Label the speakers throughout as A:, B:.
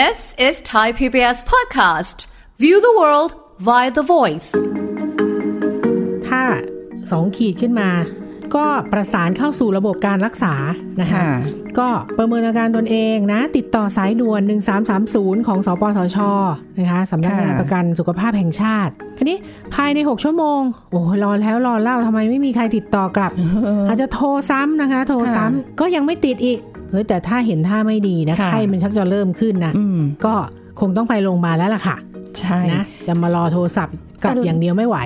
A: This is Thai PBS podcast. View the world via the voice.
B: ถ้าสองขีดขึ้นมา ก็ประสานเข้าสู่ระบบการรักษานะคะ
C: ค่ะ
B: ก็ประเมินอาการตนเองนะ ติดต่อสายด่วน 1330 ของสปสชนะคะสำนักงาน
C: ค่ะ
B: ประกันสุขภาพแห่งชาติทีนี้ภายใน 6 ชั่วโมง โอ้ยรอแล้วรอเล่าทำไมไม่มีใครติดต่อกลับ อาจจะโทรซ้ำนะคะ โทรซ้ำก็ยังไม่ติดอีก เฮ้ยแต่ถ้าเห็นท่าไม่ดีนะ
C: ค่ะ
B: ไข้มันชักจะเริ่มขึ้นนะ
C: อืม
B: ก็คงต้องไปโรงพยาบาลแล้วล่ะค่ะ
C: ใช่
B: นะจะมารอโทรศัพท์กลับ
C: แต่
B: อย่างเดียวไม่ไหว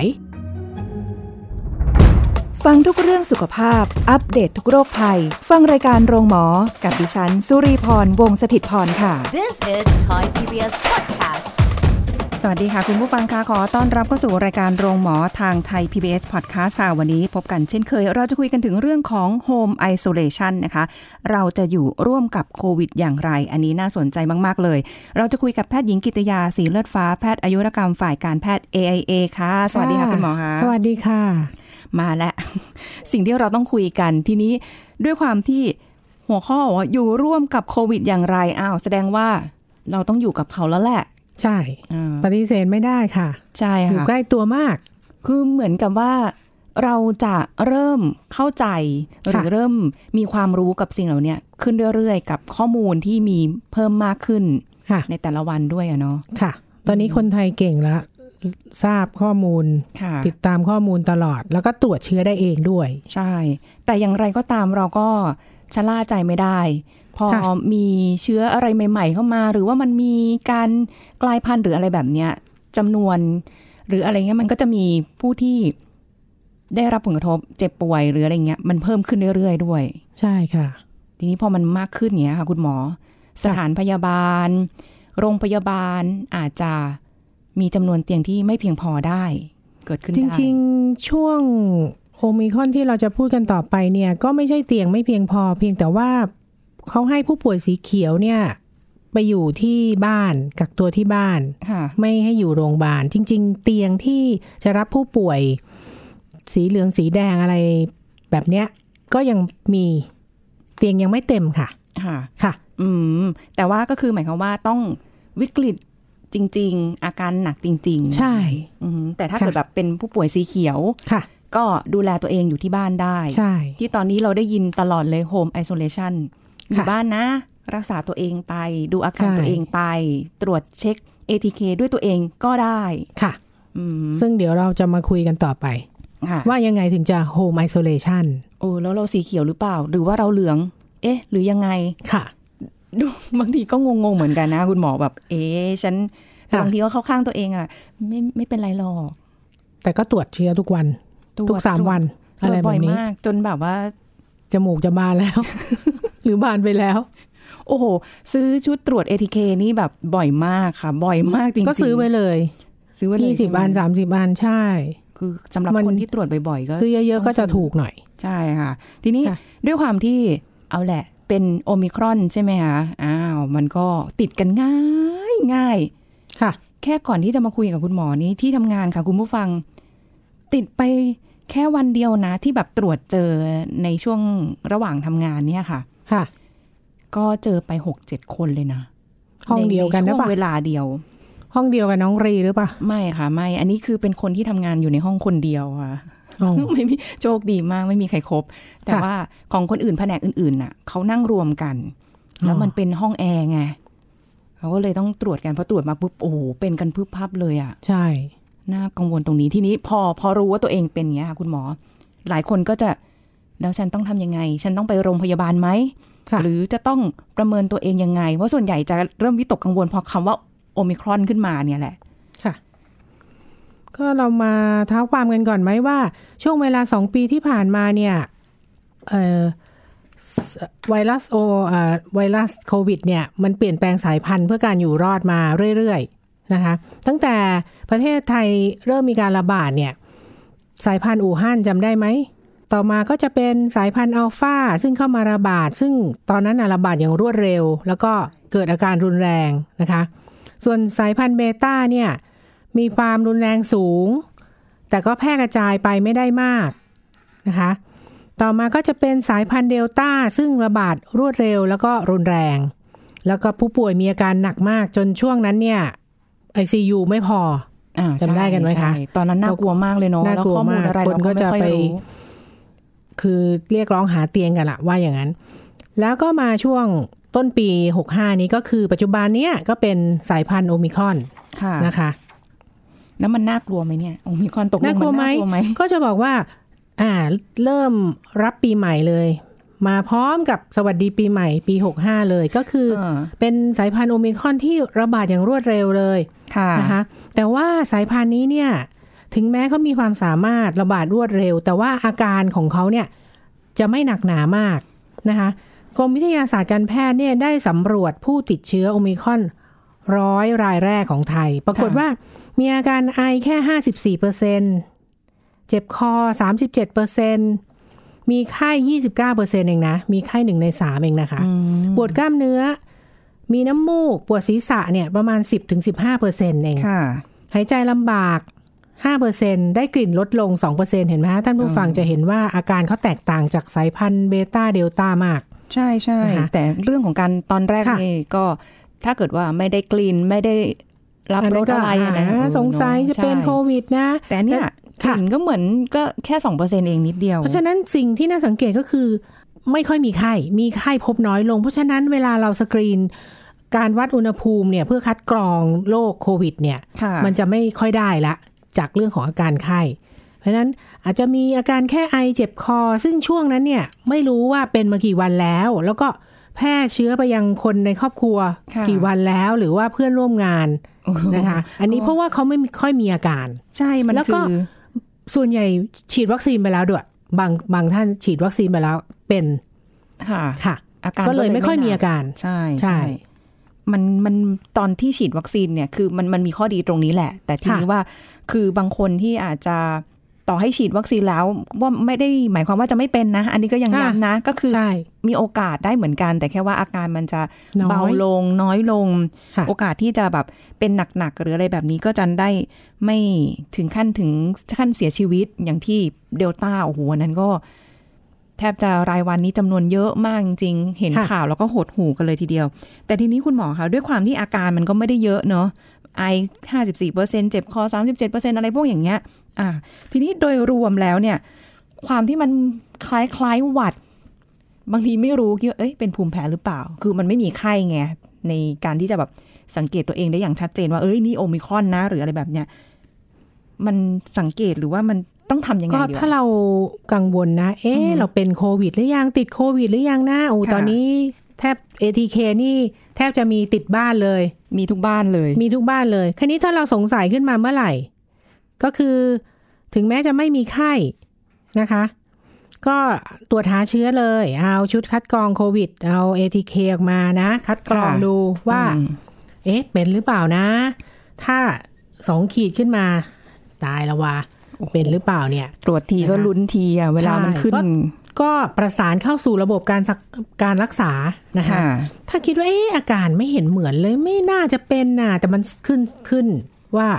D: ฟังทุกเรื่องสุขภาพ อัปเดตททุกโรคภัย ฟังรายการโรงหมอ กับดิฉัน สุรีพร วงศิตพรค่ะ
A: This is Thai PBS podcast.
C: สวัสดีค่ะ คุณผู้ฟังค่ะขอต้อนรับเข้าสู่รายการโรงหมอทางไทย PBS Podcast ค่ะ วันนี้พบกันเช่นเคย เราจะคุยกันถึงเรื่องของ Home Isolation นะคะ เราจะอยู่ร่วมกับโควิดอย่างไร อันนี้น่าสนใจมาก ๆ เลย เราจะคุยกับแพทย์หญิงกิตยาสีเลือดฟ้าแพทย์อายุรกรรมฝ่ายการแพทย์ AIA ค่ะ สวัสดีค่ะคุณหมอคะ
B: สวัสดีค่ะ
C: มาแล้วสิ่งที่เราต้องคุยกันทีนี้ด้วยความที่หัวข้อว่าอยู่ร่วมกับโควิดอย่างไรอ้าวแสดงว่าเราต้องอยู่กับเขาแล้วแหละ
B: ใช่
C: อ่า
B: ปฏิเสธไม่ได้ค่ะ
C: ใช่
B: อยู่
C: ค่ะ
B: ใกล้ตัวมาก
C: คือเหมือนกับว่าเราจะเริ่มเข้าใจ หรือเริ่มมีความรู้กับสิ่งเหล่านี้ขึ้นเรื่อยๆ กับข้อมูลที่มีเพิ่มมากขึ้น
B: ค่ะ
C: ในแต่ละวันด้วยอะเนาะ
B: ค่ะ ตอนนี้คนไทยเก่งแล้วทราบข้อมูล
C: ค่ะ
B: ติดตามข้อมูลตลอด แล้วก็ตรวจเชื้อได้เองด้วย
C: ใช่ แต่อย่างไรก็ตามเราก็ชะล่าใจไม่ได้ พอ
B: ค่ะ
C: มีเชื้ออะไรใหม่ ๆ เข้ามา หรือว่ามันมีการกลายพันธุ์หรืออะไรแบบเนี้ยจำนวน หรืออะไรเงี้ยมันก็จะมีผู้ที่ได้รับผลกระทบเจ็บป่วยหรืออะไรเงี้ยมันเพิ่มขึ้นเรื่อยๆด้วย
B: ใช่ค่ะ
C: ทีนี้พอมันมากขึ้นเนี้ยค่ะ คุณหมอ สถานพยาบาล โรงพยาบาลอาจจะมีจำนวนเตียงที่ไม่เพียงพอได้ เกิดขึ้น
B: จ
C: ได้
B: ริง ๆ ช่วงโอมิครอนที่เราจะพูดกันต่อไปเนี่ย ก็ไม่ใช่เตียงไม่เพียงพอ เพียงแต่ว่า เขาให้ผู้ป่วยสีเขียวเนี่ย ไปอยู่ที่บ้านกักตัวที่บ้าน
C: ค่ะ
B: ไม่ให้อยู่โรงพยาบาล จริง ๆ เตียงที่จะรับผู้ป่วย สีเหลืองสีแดงอะไรแบบเนี้ย ก็ยังมีเตียงยังไม่เต็มค่ะ
C: ค่ะ
B: ค่ะ
C: อืม แต่ว่าก็คือหมายความว่าต้องวิกฤตจริง ๆ อาการหนักจริง ๆ
B: ใช่
C: อืมแต่ถ้า
B: ค่ะ
C: เกิดแบบเป็นผู้ป่วยสีเขียว
B: ค่ะ
C: ก็ดูแลตัวเองอยู่ที่บ้านได้
B: ใช่
C: ที่ตอนนี้เราได้ยินตลอดเลย Home Isolation อยู่
B: ค่ะ
C: บ้านนะ รักษาตัวเองไป ดูอาการ
B: ใช่
C: ตัวเองไป ตรวจเช็ค ATK ด้วยตัวเองก็ได้
B: ค่ะ
C: อืม
B: ซึ่งเดี๋ยวเราจะมาคุยกันต่อไป
C: ค่ะ
B: ว่ายังไงถึงจะ home isolation
C: โอ้แล้วเราสีเขียวหรือเปล่า หรือว่าเราเหลือง เอ๊ะ หรือยังไง
B: ค่ะ
C: ดูบางทีก็งงๆเหมือนกันนะ คุณหมอแบบ เอ๊ะฉันแต่
B: ค่ะ
C: บางทีก็เข้าข้างตัวเองอะ ไม่ไม่เป็นไรหรอก
B: แต่ก็ตรวจเชื้อทุกวัน
C: ตรวจ
B: ทุกสามวัน
C: ตร
B: อะ
C: ว
B: ไร
C: จ
B: แบ
C: บ่อย
B: บนี้
C: มากจนแบบว่า
B: จมูกจะบานแล้ว หรือบานไปแล้ว
C: โอ้โห ซื้อชุดตรวจ ATK นี่แบบบ่อยมากค่ะ บ่อยมากจริงๆ
B: ก็ซื้อไว้เลย
C: ซื้อไว้เลย
B: ยี่สิบ
C: ใช่ไหม
B: อันสามสิบอันใช่
C: คือสำหรับ
B: มัน
C: คนที่ตรวจบ่อยๆก็
B: ซื้อเยอะๆก็จะถูกหน่อย
C: ใช่ค่ะ ทีนี้
B: ค่ะ
C: ด้วยความที่เอาแหละ เป็นโอมิครอนใช่ไหมคะอ้าวมันก็ติดกันง่ายง่าย
B: ค่ะ
C: แค่ก่อนที่จะมาคุยกับคุณหมอนี้ที่ทำงานค่ะคุณผู้ฟัง ติดไป แค่วันเดียวนะ ที่แบบตรวจเจอในช่วงระหว่างทำงานเนี่ยค่ะ
B: ค่ะ
C: ก็เจอไปหกเจ็ดคนเลยนะ
B: ห้องเดียวกัน
C: ใน
B: นะ
C: ช่ว
B: ปะ
C: งเวลาเดียว
B: ห้องเดียวกับน้องรีหรือปะ
C: ไม่ค่ะ ไม่ อันนี้คือเป็นคนที่ทำงานอยู่ในห้องคนเดียวค่ะ
B: อ๋อ
C: ไม่มีโชคดีมากไม่มีใครครบ แต่
B: ค่ะ
C: ว่าของคนอื่นแผนกอื่นๆน่ะเขานั่งรวมกัน แล้วมันเป็นห้องแอร์ไงเขาก็เลยต้องตรวจกันพอตรวจมาปุ๊บโอ้โหเป็นกันพึบพับเลยอะ
B: ใช่
C: น่ากังวลตรงนี้ทีนี้พอพอรู้ว่าตัวเองเป็นอย่างเงี้ยค่ะคุณหมอ หลายคนก็จะแล้วฉันต้องทำยังไง ฉันต้องไปโรงพยาบาลไหม
B: ค่ะ
C: หรือจะต้องประเมินตัวเองยังไงเพราะส่วนใหญ่จะเริ่มวิตกกังวลพอคำว่าโอมิครอนขึ้นมาเนี่ยแหละ
B: ค่ะ ก็เรามาเท้าความกันก่อนไหมว่า ช่วงเวลาสองปีที่ผ่านมาเนี่ยเอ่อสไวรัสโอเอ่อไวรัสโควิด เนี่ย มันเปลี่ยนแปลงสายพันธุ์เพื่อการอยู่รอดมาเรื่อยๆ นะคะ ตั้งแต่ประเทศไทยเริ่มมีการระบาดเนี่ย สายพันธุ์อู่ฮั่นจำได้ไหม ต่อมาก็จะเป็นสายพันธุ์อัลฟาซึ่งเข้ามาระบาด ซึ่งตอนนั้นนะระบาดอย่างรวดเร็ว แล้วก็เกิดอาการรุนแรงนะคะ ส่วนสายพันธุ์เบต้าเนี่ยมีความรุนแรงสูง แต่ก็แพร่กระจายไปไม่ได้มากนะคะ ต่อมาก็จะเป็นสายพันธุ์เดลต้าซึ่งระบาดรวดเร็วแล้วก็รุนแรง แล้วก็ผู้ป่วยมีอาการหนักมากจนช่วงนั้นเนี่ย ไอซียูไม่พอ
C: อ่า
B: จำได้กันไหมคะ
C: ใช่ตอนนั้นน่ากลัวมากเลยเนาะ
B: น่า
C: แล้ว
B: กลัว
C: ข้อมูล
B: มาก
C: อะไร
B: คน
C: เรา
B: ก็
C: ก็ไม่
B: จะ
C: ค่อย
B: ไป
C: รู้
B: คือเรียกร้องหาเตียงกันละว่าอย่างนั้น แล้วก็มาช่วงต้นปี 65 นี้ก็คือปัจจุบันเนี้ยก็เป็นสายพันธุ์โอมิครอน
C: ค่ะ
B: นะคะ
C: แล้วมันน่ากลัวไหมเนี่ยโอมิครอนตกลง
B: น่ากลัว
C: มัน
B: ไหม
C: น่ากลัวไหม
B: ก็จะบอกว่า อ่า เริ่มรับปีใหม่เลย มาพร้อมกับสวัสดีปีใหม่ปี 65 เลยก็คือ
C: เออ
B: เป็นสายพันธุ์โอมิครอนที่ระบาดอย่างรวดเร็วเลย
C: ค่ะ
B: นะคะแต่ว่าสายพันธุ์นี้เนี่ยถึงแม้เขามีความสามารถระบาดรวดเร็ว แต่ว่าอาการของเขาเนี่ยจะไม่หนักหนามากนะคะกรมวิทยาศาสตร์การแพทย์เนี่ยได้สำรวจผู้ติดเชื้อโอมิครอนร้อยรายแรกของไทย ปรากฏ
C: ค่ะ
B: ว่ามีอาการไอแค่ 54เปอร์เซ็นต์เจ็บคอ 37เปอร์เซ็นมีไข้29เปอร์เซ็นต์เองนะ มีไข้หนึ่งในสามเองนะคะ
C: อืม
B: ปวดกล้ามเนื้อ มีน้ำมูก ปวดศีรษะเนี่ยประมาณ10-15เปอร์เซ็นต์เอง
C: ค่ะ
B: หายใจลำบาก5%ได้กลิ่นลดลง2%เห็นไหมคะท่านผู้ฟังจะเห็นว่าอาการเขาแตกต่างจากสายพันธุ์เบต้าเดลต้ามาก
C: ใช่ใช่
B: นะคะ
C: แต่เรื่องของการตอนแรก
B: ค่ะ
C: นี่ก็ถ้าเกิดว่าไม่ได้กลิ่นไม่ได้รับรสอะไรอะนะ
B: อ่า
C: เออ
B: สงสัยจะเป็น
C: ใช่
B: โควิดนะ
C: แต่อันเนี่ย ก
B: ค่ะ
C: ลิ่นก็เหมือนก็แค่สองเปอร์เซ็นเองนิดเดียว
B: เพราะฉะนั้นสิ่งที่น่าสังเกตก็คือ ไม่ค่อยมีไข้ มีไข้พบน้อยลง เพราะฉะนั้นเวลาเราสกรีน การวัดอุณหภูมิเนี่ยเพื่อคัดกรองโรคโควิด เนี่ย
C: ค่ะ
B: มันจะไม่ค่อยได้ละ จากเรื่องของอาการไข้ เพราะฉะนั้นอาจจะมีอาการแค่ไอเจ็บคอ ซึ่งช่วงนั้นเนี่ยไม่รู้ว่าเป็นมากี่วันแล้ว แล้วก็แพร่เชื้อไปยังคนในครอบครัว
C: ค่ะ
B: กี่วันแล้วหรือว่าเพื่อนร่วมงานนะคะ อันนี้เพราะว่าเขาไม่ค่อยมีอาการ
C: ใช่มัน
B: แล้วก็
C: คือ
B: ส่วนใหญ่ฉีดวัคซีนไปแล้วด้วย บางบางท่านฉีดวัคซีนไปแล้วเป็น
C: ค่ะ
B: ค่ะ
C: อาการ
B: ก็เลยไม่ค่อยมีอาการ
C: ใช่
B: ใช่
C: ใช่มันมันตอนที่ฉีดวัคซีนเนี่ยคือมันมันมีข้อดีตรงนี้แหละ แต่ทีนี้
B: ค่ะ
C: ว่าคือบางคนที่อาจจะ ต่อให้ฉีดวัคซีนแล้วว่าไม่ได้หมายความว่าจะไม่เป็นนะ อันนี้ก็ยังย้ำนะ ก็คือ
B: ใช่
C: มีโอกาสได้เหมือนกัน แต่แค่ว่าอาการมันจะ
B: น้อย
C: เบาลงน้อยลง
B: ค่ะ
C: โอกาสที่จะแบบเป็นหนักๆหรืออะไรแบบนี้ก็จะได้ไม่ถึงขั้นถึงขั้นเสียชีวิตอย่างที่เดลต้าโอ้โหอันนั้นก็ แทบจะรายวันนี้จำนวนเยอะมากจริงๆเห็น
B: ค่ะ
C: ข่าวแล้วก็หดหูกันเลยทีเดียว แต่ทีนี้คุณหมอคะด้วยความที่อาการมันก็ไม่ได้เยอะเนาะไอห้าสิบสี่เปอร์เซ็นเจ็บคอสามสิบเจ็ดเปอร์เซ็นอะไรพวกอย่างเงี้ย อ่าทีนี้โดยรวมแล้วเนี่ย ความที่มันคล้ายคล้ายๆหวัด บางทีไม่รู้คิดว่าเอ้ยเป็นภูมิแพ้หรือเปล่า คือมันไม่มีไข้ไงในการที่จะแบบสังเกตตัวเองได้อย่างชัดเจนว่าเอ้ยนี่โอมิครอนนะ หรืออะไรแบบเนี้ยมันสังเกตหรือว่ามันต้องทำยังไง
B: ก็
C: ดีวะ
B: ถ้าเรากังวลนะ เอ๊ะ
C: อืม
B: เราเป็นโควิดหรือยังติดโควิดหรือยังนะโอ้
C: ค่ะ
B: ตอนนี้แทบ ATK นี่แทบจะมีติดบ้านเลย
C: มีทุกบ้านเลย
B: มีทุกบ้านเลย คราวนี้ถ้าเราสงสัยขึ้นมาเมื่อไหร่ ก็คือถึงแม้จะไม่มีไข้นะคะ ก็ตรวจหาเชื้อเลย เอาชุดคัดกรองโควิด เอา ATK ออกมานะ คัดกรอง
C: ค่ะ
B: ดูว่า
C: อืม
B: เอ๊ะ เป็นหรือเปล่านะ ถ้าสองขีดขึ้นมา ตายแล้ววะเป็นหรือเปล่าเนี่ย
C: ตรวจทีก็
B: นะคะ
C: ลุ้นทีอะเวลามันขึ้น
B: ใช่ก็ก็ประสานเข้าสู่ระบบการสักการรักษานะคะ
C: ค่ะ
B: ถ้าคิดว่าเอ๊ะอาการไม่เห็นเหมือนเลยไม่น่าจะเป็นน่ะแต่มันขึ้นขึ้นว่า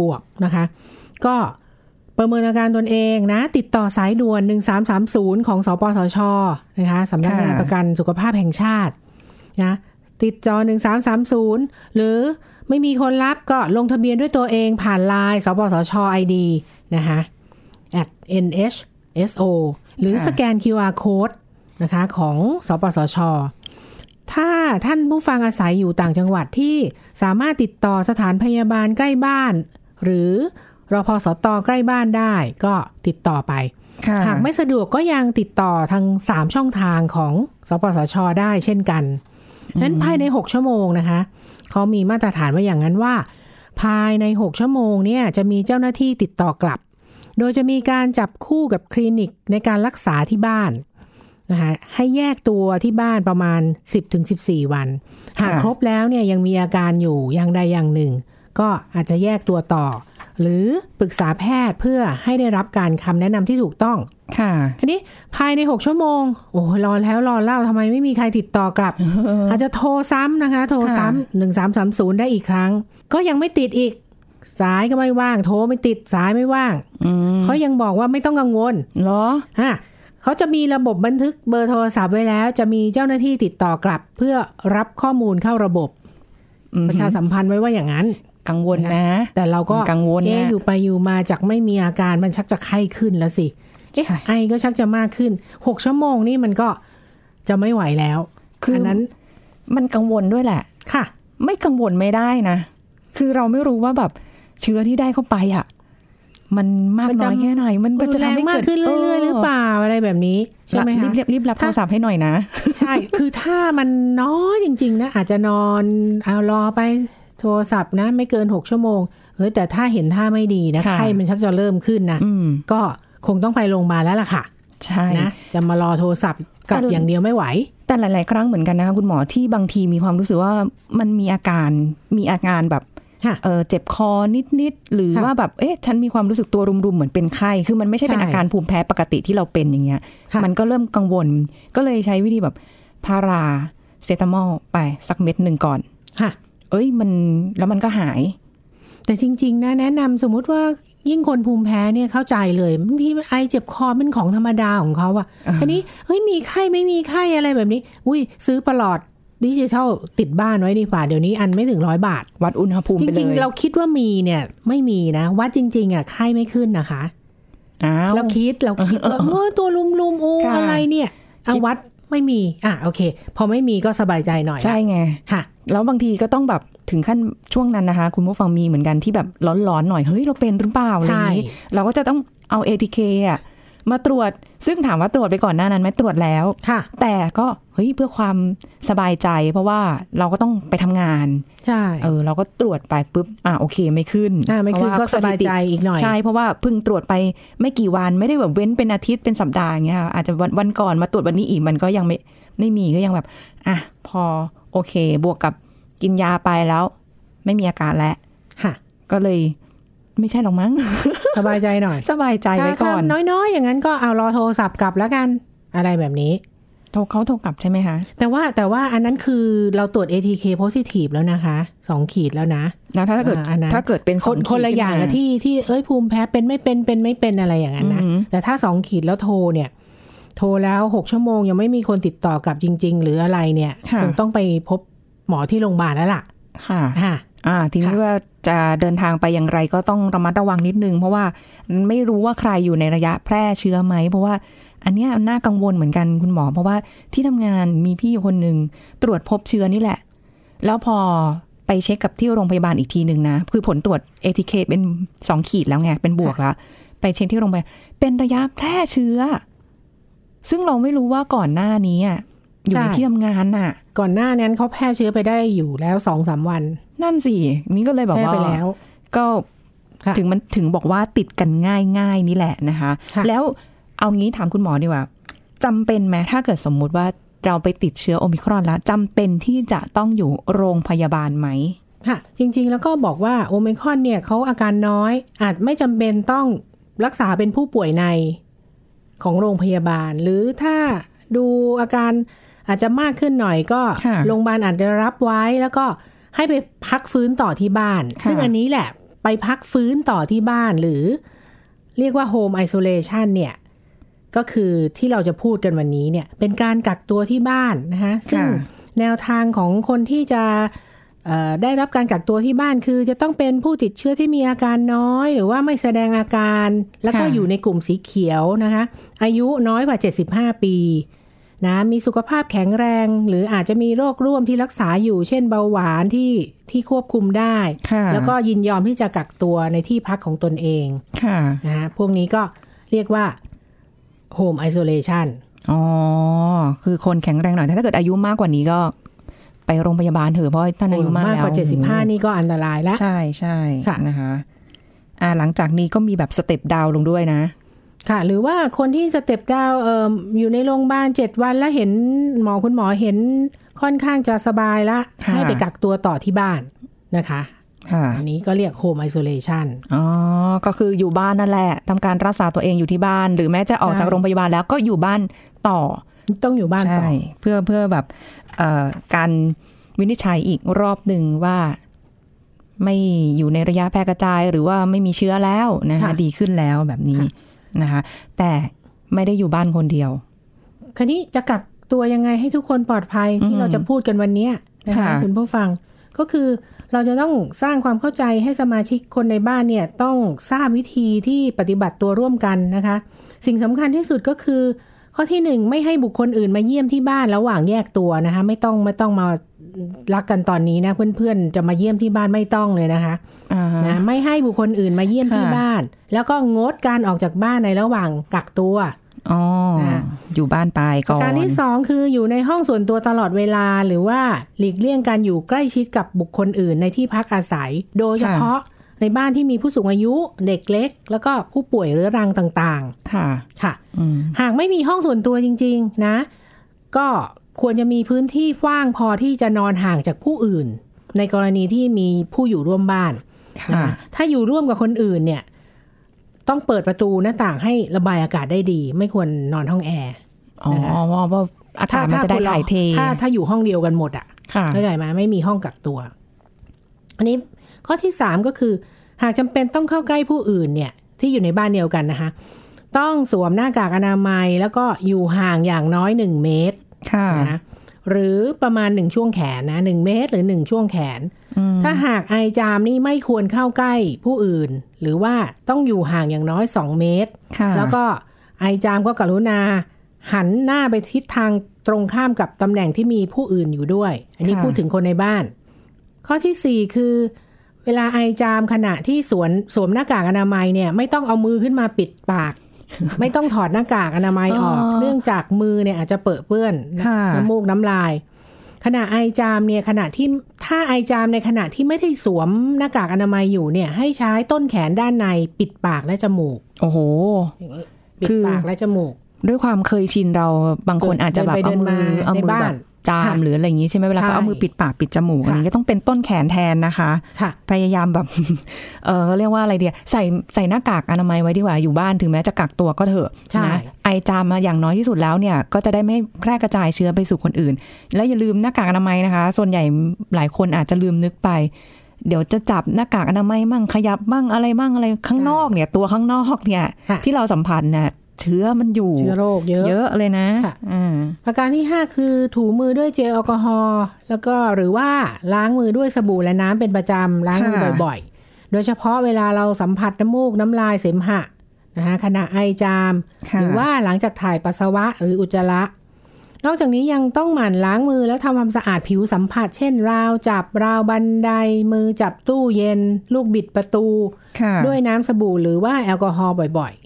B: บวกนะคะ ก็ประเมินอาการตนเองนะ ติดต่อสายด่วน 1330 ของสปสชนะคะสำนักงาน
C: ค่ะ
B: ประกันสุขภาพแห่งชาตินะติดจอ 1330 หรือไม่มีคนรับก็ลงทะเบียนด้วยตัวเองผ่านไลน์สปสช ID นะคะ at nhso หรือ
C: ค่ะ
B: สแกน QR code นะคะของสปสช ถ้าท่านผู้ฟังอาศัยอยู่ต่างจังหวัดที่สามารถติดต่อสถานพยาบาลใกล้บ้าน หรือรพสตใกล้บ้านได้ก็ติดต่อไป
C: ค่ะ
B: หากไม่สะดวกก็ยังติดต่อทาง3ช่องทางของสปสช ได้เช่นกันนั้นภายใน6ชั่วโมงนะคะเขามีมาตรฐานไว้อย่างนั้นว่า ภายใน6ชั่วโมงเนี่ยจะมีเจ้าหน้าที่ติดต่อกลับ โดยจะมีการจับคู่กับคลินิกในการรักษาที่บ้านนะคะให้แยกตัวที่บ้านประมาณ 10-14 วัน หากครบแล้วเนี่ยยังมีอาการอยู่อย่างใดอย่างหนึ่ง ก็อาจจะแยกตัวต่อ หรือปรึกษาแพทย์เพื่อให้ได้รับการคำแนะนำที่ถูกต้อง
C: ค่ะ
B: ทีนี้ภายใน 6 ชั่วโมง โอ้รอแล้วรอเล่าทำไมไม่มีใครติดต่อกลับ อาจจะโทรซ้ำนะคะ โทรซ้ำหนึ่งสามสามศูนย์ได้อีกครั้ง ก็ยังไม่ติดอีกสายก็ไม่ว่าง โทรไม่ติดสายไม่ว่าง
C: อืม
B: เขายังบอกว่าไม่ต้องกังวล
C: เหรอ
B: ฮะเขาจะมีระบบบันทึกเบอร์โทรศัพท์ไว้แล้ว จะมีเจ้าหน้าที่ติดต่อ กลับ เพื่อรับข้อมูลเข้าระบบ
C: อืม
B: ประชาสัมพันธ์ไว้ว่าอย่างนั้น
C: กังวลนะ
B: แต่เราก็
C: กังวล
B: เอ๊ะ
C: นะ
B: อยู่ไปอยู่มาจากไม่มีอาการมันชักจะไข้ขึ้นแล้วสิเอ๊ะ
C: ใช่
B: ไอก็ชักจะมากขึ้นหกชั่วโมงนี่มันก็จะไม่ไหวแล้ว
C: คืออั
B: นนั้น
C: มันกังวลด้วยแหละ
B: ค่ะ
C: ไม่กังวลไม่ได้นะ คือเราไม่รู้ว่าแบบเชื้อที่ได้เข้าไปอะ มันมาก
B: มันจะ
C: น้อยแค่ไหน มัน
B: มัน
C: จะ
B: จะแร
C: ทำ
B: ง
C: ให้
B: มาก
C: เกิด
B: ขึ้นเรื่อยๆหรือเปล่าอะไรแบบนี้ใช่ไหม
C: รี
B: คะ
C: บรีบรีบรับโทรศัพท์ให้หน่อยนะ
B: ใช่ คือถ้ามันน้อยจริง ๆ นะอาจจะนอนเอารอไป โทรศัพท์นะ ไม่เกินหกชั่วโมงเฮ้ยแต่ถ้าเห็นท่าไม่ดีนะ
C: ค่ะ
B: ไข้มันชักจะเริ่มขึ้นนะ
C: อืม
B: ก็คงต้องไปโรงพยาบาลแล้วล่ะค่ะ
C: ใช่
B: นะจะมารอโทรศัพท์กลับ
C: แต่
B: อย่างเดียวไม่ไหว
C: แต่หลาย ๆ ครั้งเหมือนกันนะคะคุณหมอที่บางทีมีความรู้สึกว่ามันมีอาการมีอาการแบบ
B: ค่ะ
C: เออเจ็บคอนิด ๆ หรือ
B: ค่ะ
C: ว่าแบบเอ๊ะฉันมีความรู้สึกตัวรุม ๆ เหมือนเป็นไข้ คือมันไม่ใช่เป็น
B: ใช่
C: อาการภูมิแพ้ปกติที่เราเป็นอย่างเงี้ย
B: ค่ะ
C: มันก็เริ่มกังวล ก็เลยใช้วิธีแบบพาราเซตามอลไปสักเม็ดหนึ่งก่อน
B: ค่ะ
C: เอ้ยมันแล้วมันก็หาย
B: แต่จริง ๆ นะ แนะนำสมมุติว่ายิ่งคนภูมิแพ้เนี่ยเข้าใจเลยบางทีไอเจ็บคอเป็นของธรรมดาของเขาอะทีนี้เฮ้ยมีไข้ไม่มีไข้อะไรแบบนี้ อุ้ยซื้อประหลอดดิจิทัลติดบ้านไว้ดีกว่าเดี๋ยวนี้อันไม่ถึงร้อยบาท
C: วัดอุณหภูมิ
B: จ
C: ไปเลย
B: ริง ๆ เราคิดว่ามีเนี่ย ไม่มีนะ วัดจริง ๆอะไข้ไม่ขึ้นนะคะ
C: อ้าว
B: เราคิดเราคิดว่าเออตัวลุมๆโอ้
C: ค่ะ
B: อะไรเนี่ยเอาวัด ไม่มี อะโอเค พอไม่มีก็สบายใจหน่อย
C: ใช่ไง
B: ค่ะ
C: แล้วบางทีก็ต้องแบบถึงขั้นช่วงนั้นนะคะ คุณผู้ฟังมีเหมือนกันที่แบบร้อนๆหน่อยเฮ้ยเราเป็นหรือเปล่าอะไรอย่างนี้
B: ใช่
C: เราก็จะต้องเอา ATK อะมาตรวจซึ่งถามว่าตรวจไปก่อนหน้านั้นไหมตรวจแล้ว
B: ค่ะ
C: แต่ก็เฮ้ยเพื่อความสบายใจ เพราะว่าเราก็ต้องไปทำงาน
B: ใช่
C: เออเราก็ตรวจไปปุ๊บอ่าโอเคไม่ขึ้น
B: อ่าไม่ขึ้น
C: เพ
B: ก็
C: ระว่
B: สบายใจอีกหน่อย
C: ใช่เพราะว่าเพิ่งตรวจไปไม่กี่วันไม่ได้แบบเว้นเป็นอาทิตย์เป็นสัปดาห์อย่างเงี้ยค่ะอาจจะวันวันก่อนมาตรวจวันนี้อีกมันก็ยังไม่ไม่มีก็ยังแบบอะพอโอเค บวกกับกินยาไปแล้ว ไม่มีอาการแล้ว
B: ค่ะ
C: ก็เลยไม่ใช่หรอกมั้ง
B: สบายใจหน่อย
C: สบายใจไว้ก่อน
B: ถ้าน้อยๆ อย่างนั้นก็เอารอโทรศัพท์กลับแล้วกัน อะไรแบบนี้
C: โทรเขาโทรกลับใช่ไหมคะ
B: แต่ว่าแต่ว่าอันนั้นคือเราตรวจ ATK positive แล้วนะคะสองขีดแล้วนะ
C: แล้วถ้าเกิด
B: อ่าอันนั้น
C: ถ้าเกิดเป็น
B: คน
C: สง
B: คนละ
C: ขีด
B: อย่าง
C: ขึ้น
B: อะ
C: มา
B: ที่ที่เอ้ยภูมิแพ้เป็นไม่เป็นเป็นไม่เป็นอะไรอย่างนั้นนะ
C: อือหือ
B: แต่ถ้าสองขีดแล้วโทรเนี่ย โทรแล้วหกชั่วโมงยังไม่มีคนติดต่อกลับจริง ๆ หรืออะไรเนี่ยคงต้องไปพบหมอที่โรงพยาบาลแล้วล่ะ
C: ค่ะ
B: ค่ะ
C: อ่าทีนี้
B: ค่ะ
C: ว่าจะเดินทางไปอย่างไรก็ต้องระมัดระวังนิดนึง เพราะว่าไม่รู้ว่าใครอยู่ในระยะแพร่เชื้อไหมเพราะว่า อันเนี้ยน่ากังวลเหมือนกันคุณหมอ เพราะว่าที่ทำงานมีพี่อยู่คนหนึ่งตรวจพบเชื้อนี่แหละ แล้วพอไปเช็คกับที่โรงพยาบาลอีกทีหนึ่งนะ คือผลตรวจ ATK เป็นสองขีดแล้วไง เป็นบวกแล้ว ไปเช็คที่โรงพยาบาลเป็นระยะแพร่เชื้อ ซึ่งเราไม่รู้ว่าก่อนหน้านี้อะอยู่ใน
B: ใช่
C: ที่ทำงานน่ะ
B: ก่อนหน้านั้นเขาแพร่เชื้อไปได้อยู่แล้วสองสามวัน
C: นั่นสิ นี่ก็เลยแบบ
B: แพร่
C: ว่า
B: ไปแล้ว
C: ก็
B: ค่ะ
C: ถึงมันถึงบอกว่าติดกันง่ายง่ายๆนี่แหละนะคะ
B: ค่ะ
C: แล้ว เอางี้ถามคุณหมอดีกว่าจำเป็นไหมถ้าเกิดสมมุติว่าเราไปติดเชื้อโอมิครอนแล้วจำเป็นที่จะต้องอยู่โรงพยาบาลไหม
B: ค่ะจริงๆแล้วก็บอกว่าโอเมครอนเนี่ยเขาอาการน้อย อาจไม่จำเป็นต้องรักษาเป็นผู้ป่วยในของโรงพยาบาล หรือถ้าดูอาการอาจจะมากขึ้นหน่อยก็
C: ค่ะ
B: โรงพยาบาลอาจจะรับไว้แล้วก็ให้ไปพักฟื้นต่อที่บ้าน
C: ค่ะ
B: ซึ่งอันนี้แหละไปพักฟื้นต่อที่บ้านหรือเรียกว่า Home Isolation เนี่ย ก็คือที่เราจะพูดกันวันนี้เนี่ยเป็นการกักตัวที่บ้านนะคะซึ่ง
C: ค่ะ
B: แนวทางของคนที่จะเอ่อได้รับการกักตัวที่บ้านคือ จะต้องเป็นผู้ติดเชื้อที่มีอาการน้อย หรือว่าไม่แสดงอาการ แล้วก็
C: ค่ะ
B: อยู่ในกลุ่มสีเขียวนะคะ อายุน้อยกว่า 75 ปีนะมีสุขภาพแข็งแรง หรืออาจจะมีโรคร่วมที่รักษาอยู่ เช่นเบาหวานที่ที่ควบคุมได้
C: ค่ะ
B: แล้วก็ยินยอมที่จะกักตัวในที่พักของตนเอง
C: ค่ะ
B: นะฮะพวกนี้ก็เรียกว่า Home Isolation
C: อ๋อ คือคนแข็งแรงหน่อยแต่ถ้าเกิดอายุมากกว่านี้ก็ไปโรงพยาบาลเถอะเพราะท่านอายุมาก
B: มาก
C: แล้ว
B: กว่า75นี่ก็อันตรายแล้ว
C: ใช่ใช่
B: ค่ะค่ะ หรือว่าคนที่ step down เอ่ออยู่ในโรงพยาบาลเจ็ดวันแล้วเห็นหมอคุณหมอเห็นค่อนข้างจะสบายละ
C: ค่ะ
B: ให้ไปกักตัวต่อที่บ้านนะคะ
C: ค่ะ
B: อันนี้ก็เรียก Home Isolation
C: อ๋อ ก็คืออยู่บ้านนั่นแหละทำการรักษาตัวเองอยู่ที่บ้าน หรือแม้จะออก
B: ใช่
C: จากโรงพยาบาลแล้วก็อยู่บ้านต่อ
B: ต้องอยู่บ้านต่อ
C: ใช่เพื่อเพื่อแบบเอ่อการวินิจฉัยอีกรอบหนึ่งว่าไม่อยู่ในระยะแพร่กระจาย หรือว่าไม่มีเชื้อแล้วนะคะ
B: ค่ะ
C: ดีขึ้นแล้วแบบนี้
B: ค่ะ
C: นะคะ แต่ไม่ได้อยู่บ้านคนเดียว
B: คราวนี้จะกักตัวยังไงให้ทุกคนปลอดภัย
C: อื
B: ที่
C: ม
B: เราจะพูดกันวันเนี้ยนะคะ
C: ค่ะ
B: คุณผู้ฟังก็คือ เราจะต้องสร้างความเข้าใจให้สมาชิกคนในบ้านเนี่ยต้องทราบวิธีที่ปฏิบัติตัวร่วมกันนะคะ สิ่งสำคัญที่สุดก็คือ ข้อที่หนึ่งไม่ให้บุคคลอื่นมาเยี่ยมที่บ้านระหว่างแยกตัวนะคะ ไม่ต้องไม่ต้องมารักกันตอนนี้นะเพื่อนๆจะมาเยี่ยมที่บ้านไม่ต้องเลยนะคะ
C: อ่าฮะ
B: นะไม่ให้บุคคลอื่นมาเยี่ยมที่
C: ค่ะ
B: บ้าน แล้วก็งดการออกจากบ้านในระหว่างกักตัว
C: อ๋อ
B: อ่า
C: อยู่บ้านไป
B: ป
C: ก่อ
B: ระ
C: น
B: การที่สองคืออยู่ในห้องส่วนตัวตลอดเวลาหรือว่าหลีกเลี่ยงการอยู่ใกล้ชิดกับบุคคลอื่นในที่พักอาศัย โดยเฉพาะในบ้านที่มีผู้สูงอายุเด็กเล็ก แล้วก็ผู้ป่วยเรื้อรังต่าง
C: ค่ะ
B: ๆค่ะ
C: อืม
B: หากไม่มีห้องส่วนตัวจริง ๆ นะ ก็ควรจะมีพื้นที่กว้างพอที่จะนอนห่างจากผู้อื่น ในกรณีที่มีผู้อยู่ร่วมบ้าน
C: ค่ะ
B: นะคะถ้าอยู่ร่วมกับคนอื่นเนี่ย ต้องเปิดประตูหน้าต่างให้ระบายอากาศได้ดี ไม่ควรนอนห้องแอร์
C: อ๋อว่าว่าอากาศมันจะได้
B: คนร
C: ถ่ายเท
B: ถ้าถ้าอยู่ห้องเดียวกันหมดอะ
C: ค่ะ
B: เข้าใจไหมไม่มีห้องกักตัว อันนี้ข้อที่สามก็คือ หากจำเป็นต้องเข้าใกล้ผู้อื่นเนี่ย ที่อยู่ในบ้านเดียวกันนะคะ ต้องสวมหน้ากากอนามัย แล้วก็อยู่ห่างอย่างน้อยหนึ่งเมตร
C: ค่ะ
B: นะหรือประมาณหนึ่งช่วงแขนนะหนึ่งเมตร หรือหนึ่งช่วงแขน
C: อืม
B: ถ้าหากไอจามนี่ไม่ควรเข้าใกล้ผู้อื่น หรือว่าต้องอยู่ห่างอย่างน้อย 2 เมตร
C: ค่ะ
B: แล้วก็ไอจามก็กรุณา หันหน้าไปทิศทางตรงข้ามกับตำแหน่งที่มีผู้อื่นอยู่ด้วย อันนี้
C: ค่ะ
B: พูดถึงคนในบ้าน ข้อที่ 4 คือ เวลาไอจามขณะที่สวนสวมหน้ากากอนามัยเนี่ยไม่ต้องเอามือขึ้นมาปิดปาก ไม่ต้องถอดหน้ากากอนามัยออก เนื่องจากมือเนี่ยอาจจะเปื้อนเปื้อน
C: ค่ะ
B: น้ำมูกน้ำลาย ขณะไอจามเนี่ยขณะที่ถ้าไอจามในขณะที่ไม่ได้สวมหน้ากากอนามัยอยู่เนี่ย ให้ใช้ต้นแขนด้านในปิดปากและจมูก
C: โอ้โห
B: ปิด
C: คือ
B: ปากและจมูก
C: ด้วยความเคยชินเราบางคนอาจจะแบบ
B: เดิ
C: เอา
B: นไป
C: มือ
B: เดินมา
C: เอามือ
B: ในบ้าน
C: แบบ จาม
B: ค่ะ
C: หรืออะไรอย่างนี้ใช่ไหมเวลา
B: ใช่
C: เขาเอามือปิดปากปิดจมูก
B: ค่ะ
C: อันนี้ก็ต้องเป็นต้นแขนแทนนะคะ
B: ค่ะ
C: พยายามแบบเออเรียกว่าอะไรเดียใส่ใส่หน้ากากอนามัยไว้ดีกว่าอยู่บ้านถึงแม้จะกักตัวก็เถอะ
B: ใช่
C: นะไอจามมาอย่างน้อยที่สุดแล้วเนี่ย ก็จะได้ไม่แพร่กระจายเชื้อไปสู่คนอื่น แล้วอย่าลืมหน้ากากอนามัยนะคะ ส่วนใหญ่หลายคนอาจจะลืมนึกไปเดี๋ยวจะจับหน้ากากอนามัยมั่งขยับมั่งอะไรมั่งอะไรข้างนอกเนี่ย ตัวข้างนอกเนี่ย
B: ค่ะ
C: ที่เราสัมผัสเนี่ย เชื้อมันอยู่
B: เชื้อโรคเยอะ
C: เยอะเลยนะ
B: ค่ะ
C: อ่า
B: ประการที่ 5 คือถูมือด้วยเจลแอลกอฮอล์แล้วก็หรือว่าล้างมือด้วยสบู่และน้ำเป็นประจำล้างมือ
C: ค่ะ
B: บ่อยๆ โดยเฉพาะเวลาเราสัมผัสน้ำมูกน้ำลายเสมหะนะคะขณะไอจาม
C: ค่ะ
B: หรือว่าหลังจากถ่ายปัสสาวะหรืออุจจาระนอกจากนี้ยังต้องหมั่นล้างมือแล้วทำความสะอาดผิวสัมผัส เช่น ราวจับราวบันได มือจับตู้เย็น ลูกบิดประตู
C: ค่ะ
B: ด้วยน้ำสบู่หรือว่าแอลกอฮอล์บ่อย
C: อ๋อ
B: ๆ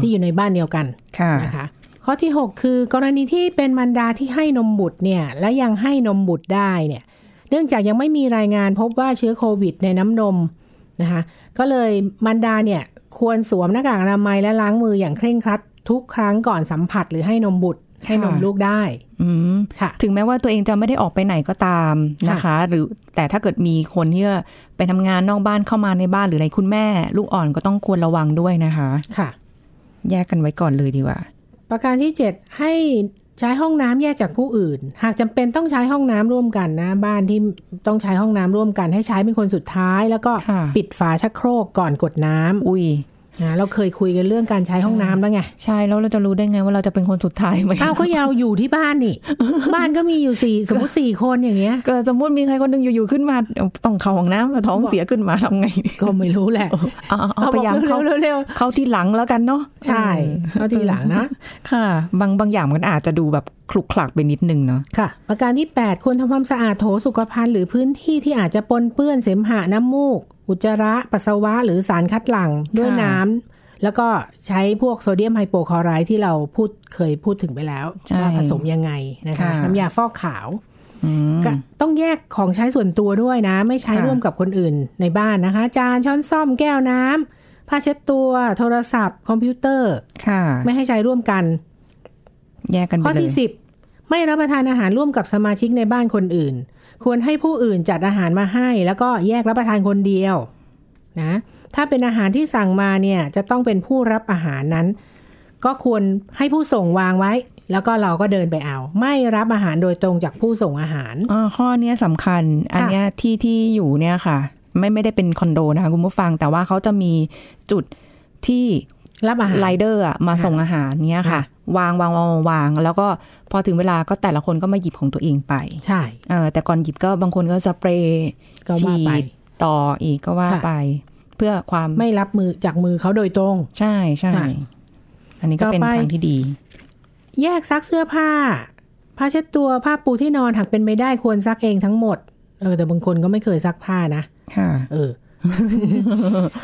B: ที่อยู่ในบ้านเดียวกัน
C: ค่ะ
B: นะคะข้อที่ 6 คือกรณีที่เป็นมารดาที่ให้นมบุตรเนี่ยและยังให้นมบุตรได้เนี่ยเนื่องจากยังไม่มีรายงานพบว่าเชื้อโควิดในน้ำนมนะคะก็เลยมารดาเนี่ยควรสวมหน้ากากอนามัยและล้างมืออย่างเคร่งครัดทุกครั้งก่อนสัมผัสหรือให้นมบุตร ให้นมลูกได้
C: อืม
B: ค่ะ
C: ถึงแม้ว่าตัวเองจะไม่ได้ออกไปไหนก็ตามนะคะ หรือแต่ถ้าเกิดมีคนที่ไปทำงานนอกบ้านเข้ามาในบ้านหรืออะไรคุณแม่ ลูกอ่อนก็ต้องควรระวังด้วยนะคะ
B: ค่ะ
C: แยกกันไว้ก่อนเลยดีกว่า
B: ประการที่ 7 ให้ใช้ห้องน้ำแยกจากผู้อื่น หากจำเป็นต้องใช้ห้องน้ำร่วมกันนะ บ้านที่ต้องใช้ห้องน้ำร่วมกัน ให้ใช้เป็นคนสุดท้าย แล้วก็
C: ค่ะ
B: ปิดฝาชักโครกก่อนกดน้ำ
C: อุ้ย
B: นะเราเคยคุยกันเรื่องการใช้ห้องน้ำแล้วไง
C: ใช่แล้วเราจะรู้ได้ไงว่าเราจะเป็นคนสุดท้ายไหม
B: อ้าวก็เราอยู่ที่บ้านนี่ บ้านก็มีอยู่สี่สมมติสี่คนอย่างเงี้ย
C: เกิดสมมติมีใครคนหนึงอยู่ๆขึ้นมาต้องเข้าห้องน้ำแล้วท้องเสียขึ้นมาทำไง
B: ก็ไม่รู้แหละ
C: เอาเอาเอาพยายาม
B: เร็
C: เข้าว
B: เร็วเร็ว
C: เข้าที่หลังแล้วกันเนาะ
B: ใช่เข้าทีหลังนะ
C: ค่ะ บางบางอย่างมันอาจจะดูแบบคลุกคลักไปนิดนึงเนาะ
B: ค่ะ ประการที่ 8 ควรทำความสะอาดโถสุขภัณฑ์หรือพื้นที่ที่อาจจะปนเปื้อนเสมหะน้ำมูก อุจจาระปัสสาวะหรือสารคัดหลั่งด้วย
C: ค่ะ
B: น้ำแล้วก็ใช้พวกโซเดียมไฮโปคลอไรด์ที่เราพูดเคยพูดถึงไปแล้ว
C: ใช่
B: ว่าผสมยังไงนะคะ
C: ค่ะ
B: น้ำยาฟอกขาว
C: อืม
B: ก็ต้องแยกของใช้ส่วนตัวด้วยนะ ไม่ใช้
C: ค่ะ
B: ร่วมกับคนอื่นในบ้านนะคะ จานช้อนซ่อมแก้วน้ำผ้าเช็ดตัว โทรศัพท์ คอมพิวเตอร์
C: ค่ะ
B: ไม่ให้ใช้ร่วมกัน
C: แยกกันไป
B: ข้อ
C: เลย
B: ที่10ไม่รับประทานอาหารร่วมกับสมาชิกในบ้านคนอื่น ควรให้ผู้อื่นจัดอาหารมาให้ แล้วก็แยกรับประทานคนเดียวนะถ้าเป็นอาหารที่สั่งมาเนี่ยจะต้องเป็นผู้รับอาหารนั้น ก็ควรให้ผู้ส่งวางไว้ แล้วก็เราก็เดินไปเอา ไม่รับอาหารโดยตรงจากผู้ส่งอาหาร
C: อ่าข้อเนี้ยสำคัญ อันเนี้ยที่ที่อยู่เนี่ยค่ะ ไม่ไม่ได้เป็นคอนโดนะคะคุณผู้ฟังแต่ว่าเขาจะมีจุดที่
B: รับอาหาร
C: ไรเดอร์อะมา
B: ค่ะ
C: ส่งอาหารเนี้ยค่ะ
B: ค่ะ
C: วางวางวางวางวาง แล้วก็พอถึงเวลาก็แต่ละคนก็มาหยิบของตัวเองไป
B: ใช่
C: เออแต่ก่อนหยิบก็บางคนก็สเปรย์
B: ก็ว่า
C: ฉี
B: ไป
C: ดต่ออีกก็ว่า
B: ค่ะ
C: ไป เพื่อความ
B: ไม่รับมือจากมือเขาโดยตรง
C: ใช่ใช่
B: ค่ะ
C: อันนี้ก็เป็น
B: ต่อไป
C: ทางที่ดี
B: แยกซักเสื้อผ้า ผ้าเช็ดตัวผ้าปูที่นอนหากเป็นไม่ได้ควรซักเองทั้งหมดเออแต่บางคนก็ไม่เคยซักผ้านะ
C: ค่ะ
B: เออ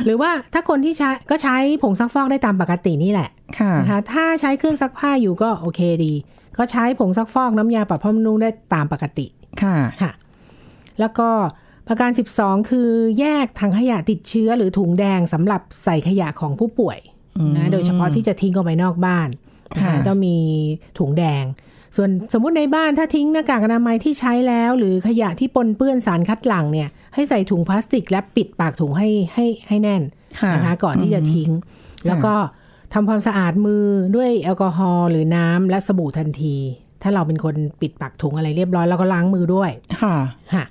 B: หรือว่าถ้าคนที่ใช้ก็ใช้ผงซักฟอกได้ตามปกตินี่แหละ
C: ค่ะ
B: นะคะถ้าใช้เครื่องซักผ้าอยู่ก็โอเคดี ก็ใช้ผงซักฟอกน้ำยาปรับผ้านุ่งได้ตามปกติ
C: ค่ะ
B: ค่ะ แล้วก็ประการ 12 คือแยกถังขยะติดเชื้อหรือถุงแดงสำหรับใส่ขยะของผู้ป่วย
C: อืม
B: นะโดยเฉพาะที่จะทิ้งออกไปนอกบ้านนะคะ
C: ค่ะ
B: ต้องมีถุงแดง ส่วนสมมุติในบ้านถ้าทิ้งหน้ากากอนามัยที่ใช้แล้ว หรือขยะที่ปนเปื้อนสารคัดหลั่งเนี่ยให้ใส่ถุงพลาสติกและปิดปากถุงให้ให้ให้แน่น
C: ค่ะ
B: นะคะก่อนที่จะทิ้ง แล้วก็ทำความสะอาดมือด้วยแอลกอฮอล์หรือน้ำและสบู่ทันที ถ้าเราเป็นคนปิดปากถุงอะไรเรียบร้อยแล้วก็ล้างมือด้วย
C: ค่ะ
B: ค่ะ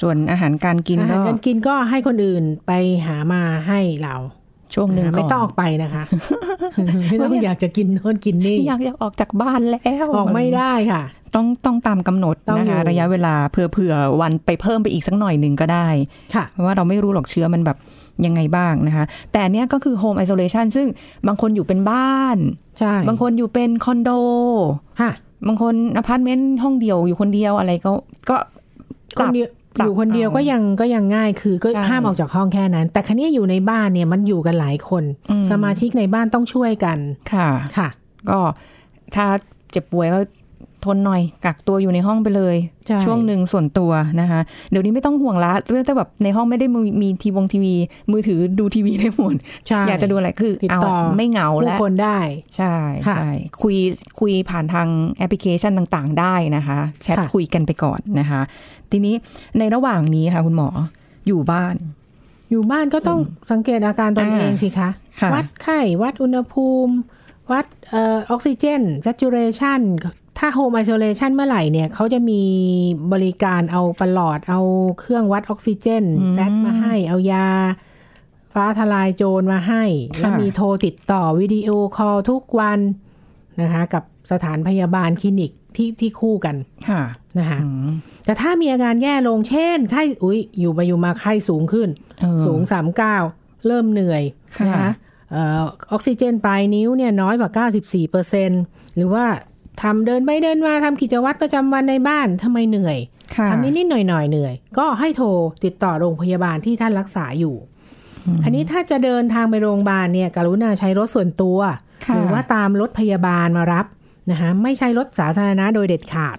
C: ส่วนอาหารการกิน
B: อาหา
C: ก็
B: รการกินก็ให้คนอื่นไปหามาให้เรา
C: ช่วงหนึ่ง
B: นะ
C: ก่
B: ไม่
C: อน
B: ต้องออกไปนะคะ ไม่ต้องอยากจะกินโน่นกินนี่
C: อยากอยากออกจากบ้านแล้ว
B: ออกไม่ได้ค่ะ
C: ต้องต้องตามกำหนด
B: ต้อง
C: นะ
B: อยู่
C: คะระยะเวลาเผื่อเผื่อวันไปเพิ่มไปอีกสักหน่อยหนึ่งก็ได้
B: ค่ะ
C: เพราะว่าเราไม่รู้หรอกเชื้อมันแบบยังไงบ้างนะคะ แต่อันเนี้ยก็คือ home isolation ซึ่งบางคนอยู่เป็นบ้าน
B: ใช่
C: บางคนอยู่เป็นคอนโด
B: ค่ะ
C: บางคนอพาร์ตเมนต์ห้องเดียวอยู่คนเดียวอะไรก็ก็
B: คนเดียว
C: ปรับ
B: อยู่คนเดียว
C: เอา
B: ก็ยังก็ยังง่ายคือก็
C: ใช่
B: ห้ามออกจากห้องแค่นั้น แต่คราวนี้อยู่ในบ้านเนี่ยมันอยู่กันหลายคน
C: อืม
B: สมาชิกในบ้านต้องช่วยกัน
C: ค่ะ
B: ค่ะ
C: ก็ถ้าเจ็บป่วยก็ ทนหน่อยกักตัวอยู่ในห้องไปเลย
B: ใช่
C: ช่วงหนึ่งส่วนตัวนะคะ เดี๋ยวนี้ไม่ต้องห่วงละเรื่องแต่แบบในห้องไม่ได้มีมีทีวงทีวี มือถือดูทีวีได้หมด
B: ใช่
C: อยากจะดูอะไรคือ
B: ติด
C: เอา
B: ต่อ
C: ไม่เหงา
B: ผู้
C: แล้ว
B: คนได้
C: ใช่
B: ค่ะ
C: ใช่คุยคุยผ่านทางแอปพลิเคชันต่างๆ ได้นะคะแชท
B: ค่ะ
C: คุยกันไปก่อนนะคะ ทีนี้ในระหว่างนี้ค่ะคุณหมออยู่บ้าน
B: อยู่บ้านก็ต้องสังเกตอาการตน
C: อ่า
B: เองสิคะ
C: ค่ะ
B: วัดไข้วัดอุณหภูมิ วัดเออออกซิเจน saturation ถ้า home isolation เมื่อไหร่เนี่ยเขาจะมีบริการเอาประหลอด เอาเครื่องวัดออกซิเจนแจ็คมาให้เอายา ฟ้าทลายโจรมาให้ แล้วมีโทรติดต่อวิดีโอคอลทุกวันนะคะ กับสถานพยาบาลคลินิกที่ที่คู่กัน
C: ค่ะ
B: นะคะ
C: อืม
B: แต่ถ้ามีอาการแย่ลงเช่นไข้อุ้ยอยู่ไปอยู่มาไข้สูงขึ้น
C: เออ
B: สูง39เริ่มเหนื่อย
C: ค่ะ
B: นะคะเออออกซิเจนปลายนิ้วเนี่ยน้อยกว่า 94เปอร์เซ็นหรือว่า ทำเดินไปเดินมาทำกิจวัตรประจำวันในบ้านทำไมเหนื่อย
C: ค่ะ
B: ทำนิดๆหน่อยๆเหนื่อย ก็ให้โทรติดต่อโรงพยาบาลที่ท่านรักษาอยู่อันนี้ถ้าจะเดินทางไปโรงพยาบาลเนี่ยกรุณาใช้รถส่วนตัว
C: ค่ะ
B: หรือว่าตามรถพยาบาลมารับนะคะไม่ใช่รถสาธารณะโดยเด็ดขาด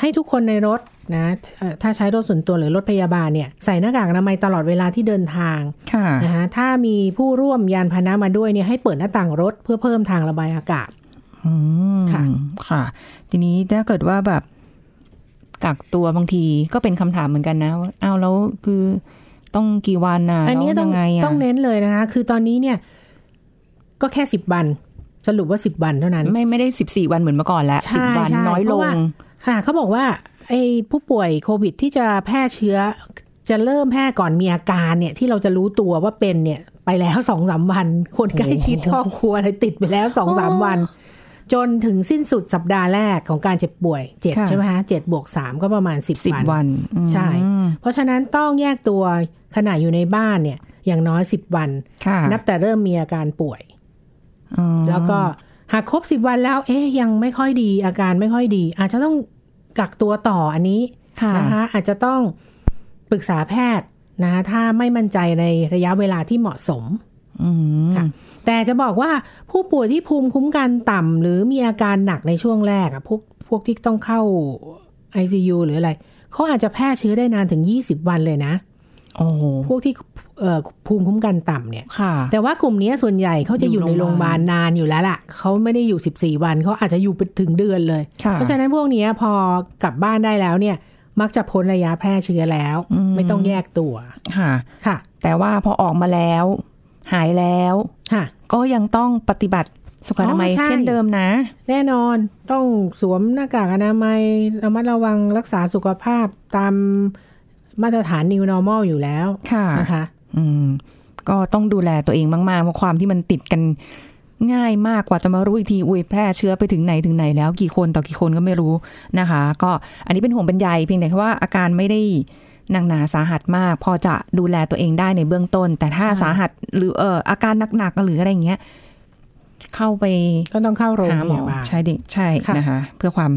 B: ให้ทุกคนในรถนะเอ่อถ้าใช้รถส่วนตัวหรือรถพยาบาลเนี่ยใส่หน้ากากอนามัยตลอดเวลาที่เดินทาง
C: ค่ะ
B: นะคะถ้ามีผู้ร่วมยานพาหนะมาด้วยเนี่ยให้เปิดหน้าต่างรถเพื่อเพิ่มทางระบายอากาศ
C: อืม
B: ค่ะ
C: ค่ะ ทีนี้ถ้าเกิดว่าแบบกักตัวบางทีก็เป็นคำถามเหมือนกันนะว่าอ้าวแล้วคือต้องกี่วันน่ะ
B: อันนี้
C: แล้ว
B: ต้อง
C: ยังไงอะ
B: ต้องเน้นเลยนะคะ คือตอนนี้เนี่ย ก็แค่สิบวัน สรุปว่าสิบวันเท่านั้น
C: ไม่ไม่ได้สิบสี่วันเหมือนเมื่อก่อนแล้ว
B: ใช่
C: สิบวัน
B: ใช่
C: น้อย
B: เพ
C: ล
B: ราะ
C: ง
B: ว่าค่ะเขาบอกว่าไอ้ผู้ป่วยโควิดที่จะแพร่เชื้อ จะเริ่มแพร่ก่อนมีอาการเนี่ย ที่เราจะรู้ตัวว่าเป็นเนี่ย ไปแล้วสองสามวัน คนใกล้ชิดครอบครัวอะไรติดไปแล้วสองสามวัน จนถึงสิ้นสุดสัปดาห์แรกของการเจ็บป่วยเจ็ด
C: ค่ะ
B: ใช่ไหมคะเจ็ดบวกสามก็ประมาณสิบ
C: สิบ
B: วัน
C: วันอืม
B: ใช่ เพราะฉะนั้นต้องแยกตัวขณะอยู่ในบ้านเนี่ย อย่างน้อยสิบวัน
C: ค่ะ
B: นับแต่เริ่มมีอาการป่วย
C: อ๋อ
B: แล้วก็หากครบสิบวันแล้ว เอ๊ยยังไม่ค่อยดีอาการไม่ค่อยดี อาจจะต้องกักตัวต่ออันนี้
C: ค่ะ
B: นะคะอาจจะต้องปรึกษาแพทย์นะคะถ้าไม่มั่นใจในระยะเวลาที่เหมาะสม
C: อืม
B: ค่ะแต่จะบอกว่าผู้ป่วยที่ภูมิคุ้มกันต่ำหรือมีอาการหนักในช่วงแรกอะพวกพวกที่ต้องเข้า ICU หรืออะไรเขาอาจจะแพร่เชื้อได้นานถึง 20 วันเลยนะ
C: โอ้โห
B: พวกที่เอ่อภูมิคุ้มกันต่ำเนี่ย
C: ค่ะ
B: แต่ว่ากลุ่มนี้ส่วนใหญ่เขาจะอยู่ในโรงพยาบาลนานอยู่แล้วล่ะ เขาไม่ได้อยู่ 14 วัน เขาอาจจะอยู่ไปถึงเดือนเลย
C: ค่ะ
B: เพราะฉะนั้นพวกเนี้ยพอกลับบ้านได้แล้วเนี่ย มักจะพ้นระยะแพร่เชื้อแล้ว
C: อืม
B: ไม่ต้องแยกตัว
C: ค่ะ
B: ค่ะ
C: แต่ว่าพอออกมาแล้ว หายแล้ว
B: ค่ะ
C: ก็ยังต้องปฏิบัติสุขอนามัย
B: อ๋อใช่
C: เช่นเดิมนะ
B: แน่นอนต้องสวมหน้ากากอนามัยระมัดระวังรักษาสุขภาพตามมาตรฐาน New Normal อยู่แล้ว
C: ค่ะ
B: นะคะ
C: อืมก็ต้องดูแลตัวเองมากๆเพราะความที่มันติดกันง่ายมากกว่าจะมารู้อีกทีอุ้ยแพร่เชื้อไปถึงไหนถึงไหนแล้วกี่คนต่อกี่คนก็ไม่รู้นะคะ ก็อันนี้เป็นห่วงเป็นใยเพียงแต่แค่ว่าอาการไม่ได้ หนักหนาสาหัสมาก พอจะดูแลตัวเองได้ในเบื้องต้น แต่ถ้า
B: ใช่
C: สาหัสหรือเอออาการหนักๆหรืออะไรอย่างเงี้ยเข้าไป
B: ก็ต้องเข้าโรง
C: หา
B: พ
C: หมอยา
B: บาล
C: ใช่ดิใช่
B: ค่ะ
C: นะคะ เพื่อความ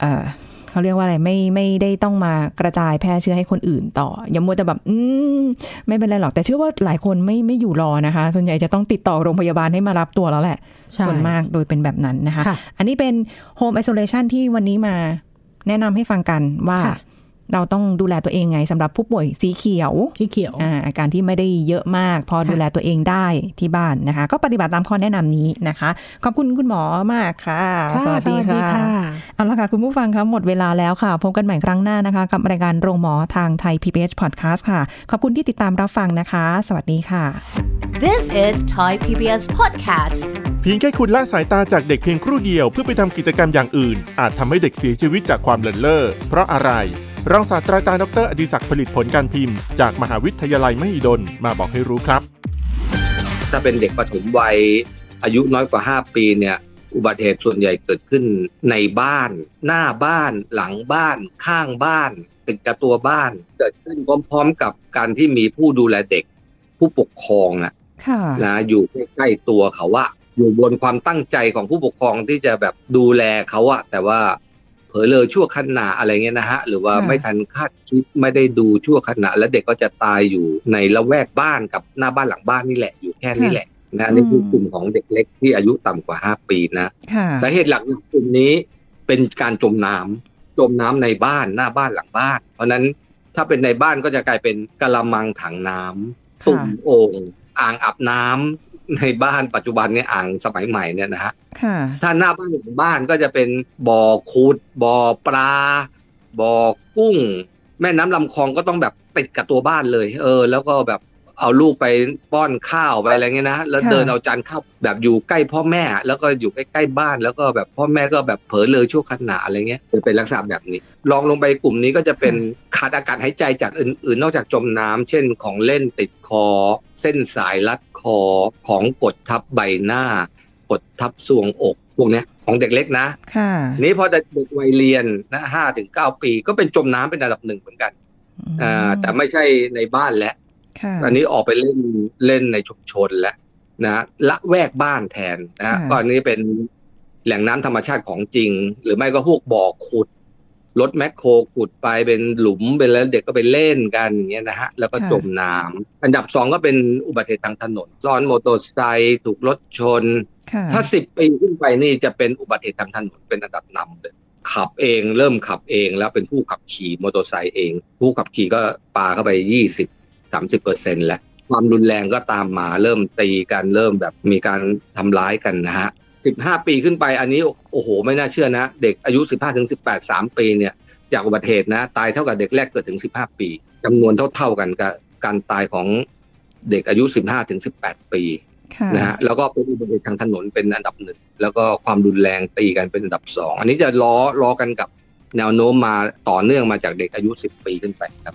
C: เออเขาเรียกว่าอะไรไม่ไม่ได้ต้องมากระจายแพร่เชื้อให้คนอื่นต่อ อย่ามัวแต่แบบ อืมไม่เป็นไรหรอก แต่เชื่อว่าหลายคนไม่ไม่อยู่รอนะคะ ส่วนใหญ่จะต้องติดต่อโรงพยาบาลให้มารับตัวแล้วแหละ
B: ใช่
C: ส่วนมากโดยเป็นแบบนั้นนะคะ
B: ค่ะ
C: อันนี้เป็น Home Isolation ที่วันนี้มาแนะนำให้ฟังกันว่า
B: ค่ะ
C: เราต้องดูแลตัวเองไงสำหรับผู้ป่วยสีเขียว
B: ที่เขียว
C: อ่าอาการที่ไม่ได้เยอะมาก พอ
B: ค่ะ
C: ดูแลตัวเองได้ที่บ้านนะคะ ก็ปฏิบัติตามข้อแนะนำนี้นะคะ ขอบคุณคุณหมอมากค่ะ
B: ค่ะสวัสดีค่ะ
C: เอาละค่ะ คุณผู้ฟังคะหมดเวลาแล้วค่ะ พบกันใหม่ครั้งหน้านะคะ กับรายการโรงหมอทางไทย PBS Podcast ค่ะ ขอบคุณที่ติดตามรับฟังนะคะ สวัสดีค่ะ
A: This is Thai PBS Podcast.
E: เพียงแค่คุณละสายตาจากเด็กเพียงครู่เดียวเพื่อไปทำกิจกรรมอย่างอื่น อาจทำให้เด็กเสียชีวิตจากความเลินเล่อเพราะอะไรรองศาสตราจารย์ดรอดิศักดิ์ผลิตผลการพิมพ์ จากมหาวิทยาลัยมหิดลมาบอกให้รู้ครับ
F: ถ้าเป็นเด็กปฐมวัยอายุน้อยกว่า 5 ปีเนี่ยอุบัติเหตุส่วนใหญ่เกิดขึ้นในบ้าน หน้าบ้าน หลังบ้าน ข้างบ้านติดกับตัวบ้าน เกิดขึ้นพร้อมๆกับการที่มีผู้ดูแลเด็ก ผู้ปกครองอะ
C: ค่ะ
F: นะอยู่ใกล้ๆตัวเขาว่าอยู่บนความตั้งใจของผู้ปกครองที่จะแบบดูแลเขาอะแต่ว่าเผลอเลยชั่วขณะอะไรเงี้ยนะฮะ หรือว่า
C: ค่ะ
F: ไม่ทันคาดคิดไม่ได้ดูชั่วขณะ แล้วเด็กก็จะตายอยู่ในละแวกบ้านกับหน้าบ้านหลังบ้านนี่แหละอยู่แค่นี้แหละนะนี่คือกลุ่มของเด็กเล็กที่อายุต่ำกว่า 5 ปีนะ
C: ค่ะ
F: สาเหตุหลักกลุ่มนี้เป็นการจมน้ำจมน้ำในบ้านหน้าบ้านหลังบ้าน เพราะฉะนั้นถ้าเป็นในบ้านก็จะกลายเป็นกะละมังถังน้ำ
C: ค่ะ
F: ตุ่มโอ่ง อ่างอาบน้ำในบ้านปัจจุบันเนี่ยอ่างสมัยใหม่เนี่ยนะฮะ
C: ค่ะ
F: ถ้าหน้าบ้านหลังบ้านก็จะเป็นบ่อขุดบ่อปลาบ่อกุ้ง แม่น้ำลำคลองก็ต้องแบบติดกับตัวบ้านเลย เออ แล้วก็แบบ เอาลูกไปป้อนข้าวไปอะไรเงี้ยนะแล้ว
C: ค่ะ
F: เดินเอาจานข้าวแบบอยู่ใกล้พ่อแม่ แล้วก็อยู่ใกล้ๆบ้าน แล้วก็แบบพ่อแม่ก็แบบเผลอเลยชั่วขณะอะไรเงี้ยจะเป็นลักษณะแบบนี้ลองลงไปกลุ่มนี้ก็จะเป็นขาดอากาศหายใจจากอื่นๆ นอกจากจมน้ำเช่นของเล่นติดคอ เส้นสายรัดคอของกดทับใบหน้า กดทับสวงอกพวกเนี้ยของเด็กเล็กนะ
C: ค่ะ
F: นี้พอเด็กวัยเรียนนะห้าถึงเก้าปี ก็เป็นจมน้ำเป็นอันดับหนึ่งเหมือนกันอ่าแต่ไม่ใช่ในบ้านแล้ว
C: ค่ะ
F: อันนี้ออกไปเล่นเล่นในชุมชนแล้วนะละแวกบ้านแทนนะ
C: ค่ะ
F: ก็อันนี้เป็นแหล่งน้ำธรรมชาติของจริง หรือไม่ก็พวกบ่อขุดรถแมคโครขุดไปเป็นหลุมเป็นแล้วเด็กก็ไปเล่นกันอย่างเงี้ยนะฮะแล้วก็จมน้ำอันดับสองก็เป็นอุบัติเหตุทางถนนซ้อนมอเตอร์ไซค์ถูกรถชน
C: ค่ะ
F: ถ้าสิบปีขึ้นไปนี่จะเป็นอุบัติเหตุทางถนนเป็นอันดับนำเลยขับเองเริ่มขับเองแล้วเป็นผู้ขับขี่มอเตอร์ไซค์เอง ผู้ขับขี่ก็ปาเข้าไปยี่สิบ สามสิบเปอร์เซ็นต์แล้วความรุนแรงก็ตามมาเริ่มตีกันเริ่มแบบมีการทำร้ายกันนะฮะสิบห้าปีขึ้นไปอันนี้โอ้โห ไม่น่าเชื่อนะ เด็กอายุสิบห้าถึงสิบแปดสามปีเนี่ยจากอุบัติเหตุนะ ตายเท่ากับเด็กแรกเกิดถึงสิบห้าปีจำนวนเท่าๆกันกับการตายของเด็กอายุสิบห้าถึงสิบแปดปี
C: ค่ะ
F: นะฮะแล้วก็เป็นอุบัติเหตุทางถนนเป็นอันดับหนึ่งแล้วก็ความรุนแรงตีกันเป็นอันดับสองอันนี้จะล้อล้อกันกับแนวโน้มมาต่อเนื่องมาจากเด็กอายุ 10 ปีขึ้นไปครับ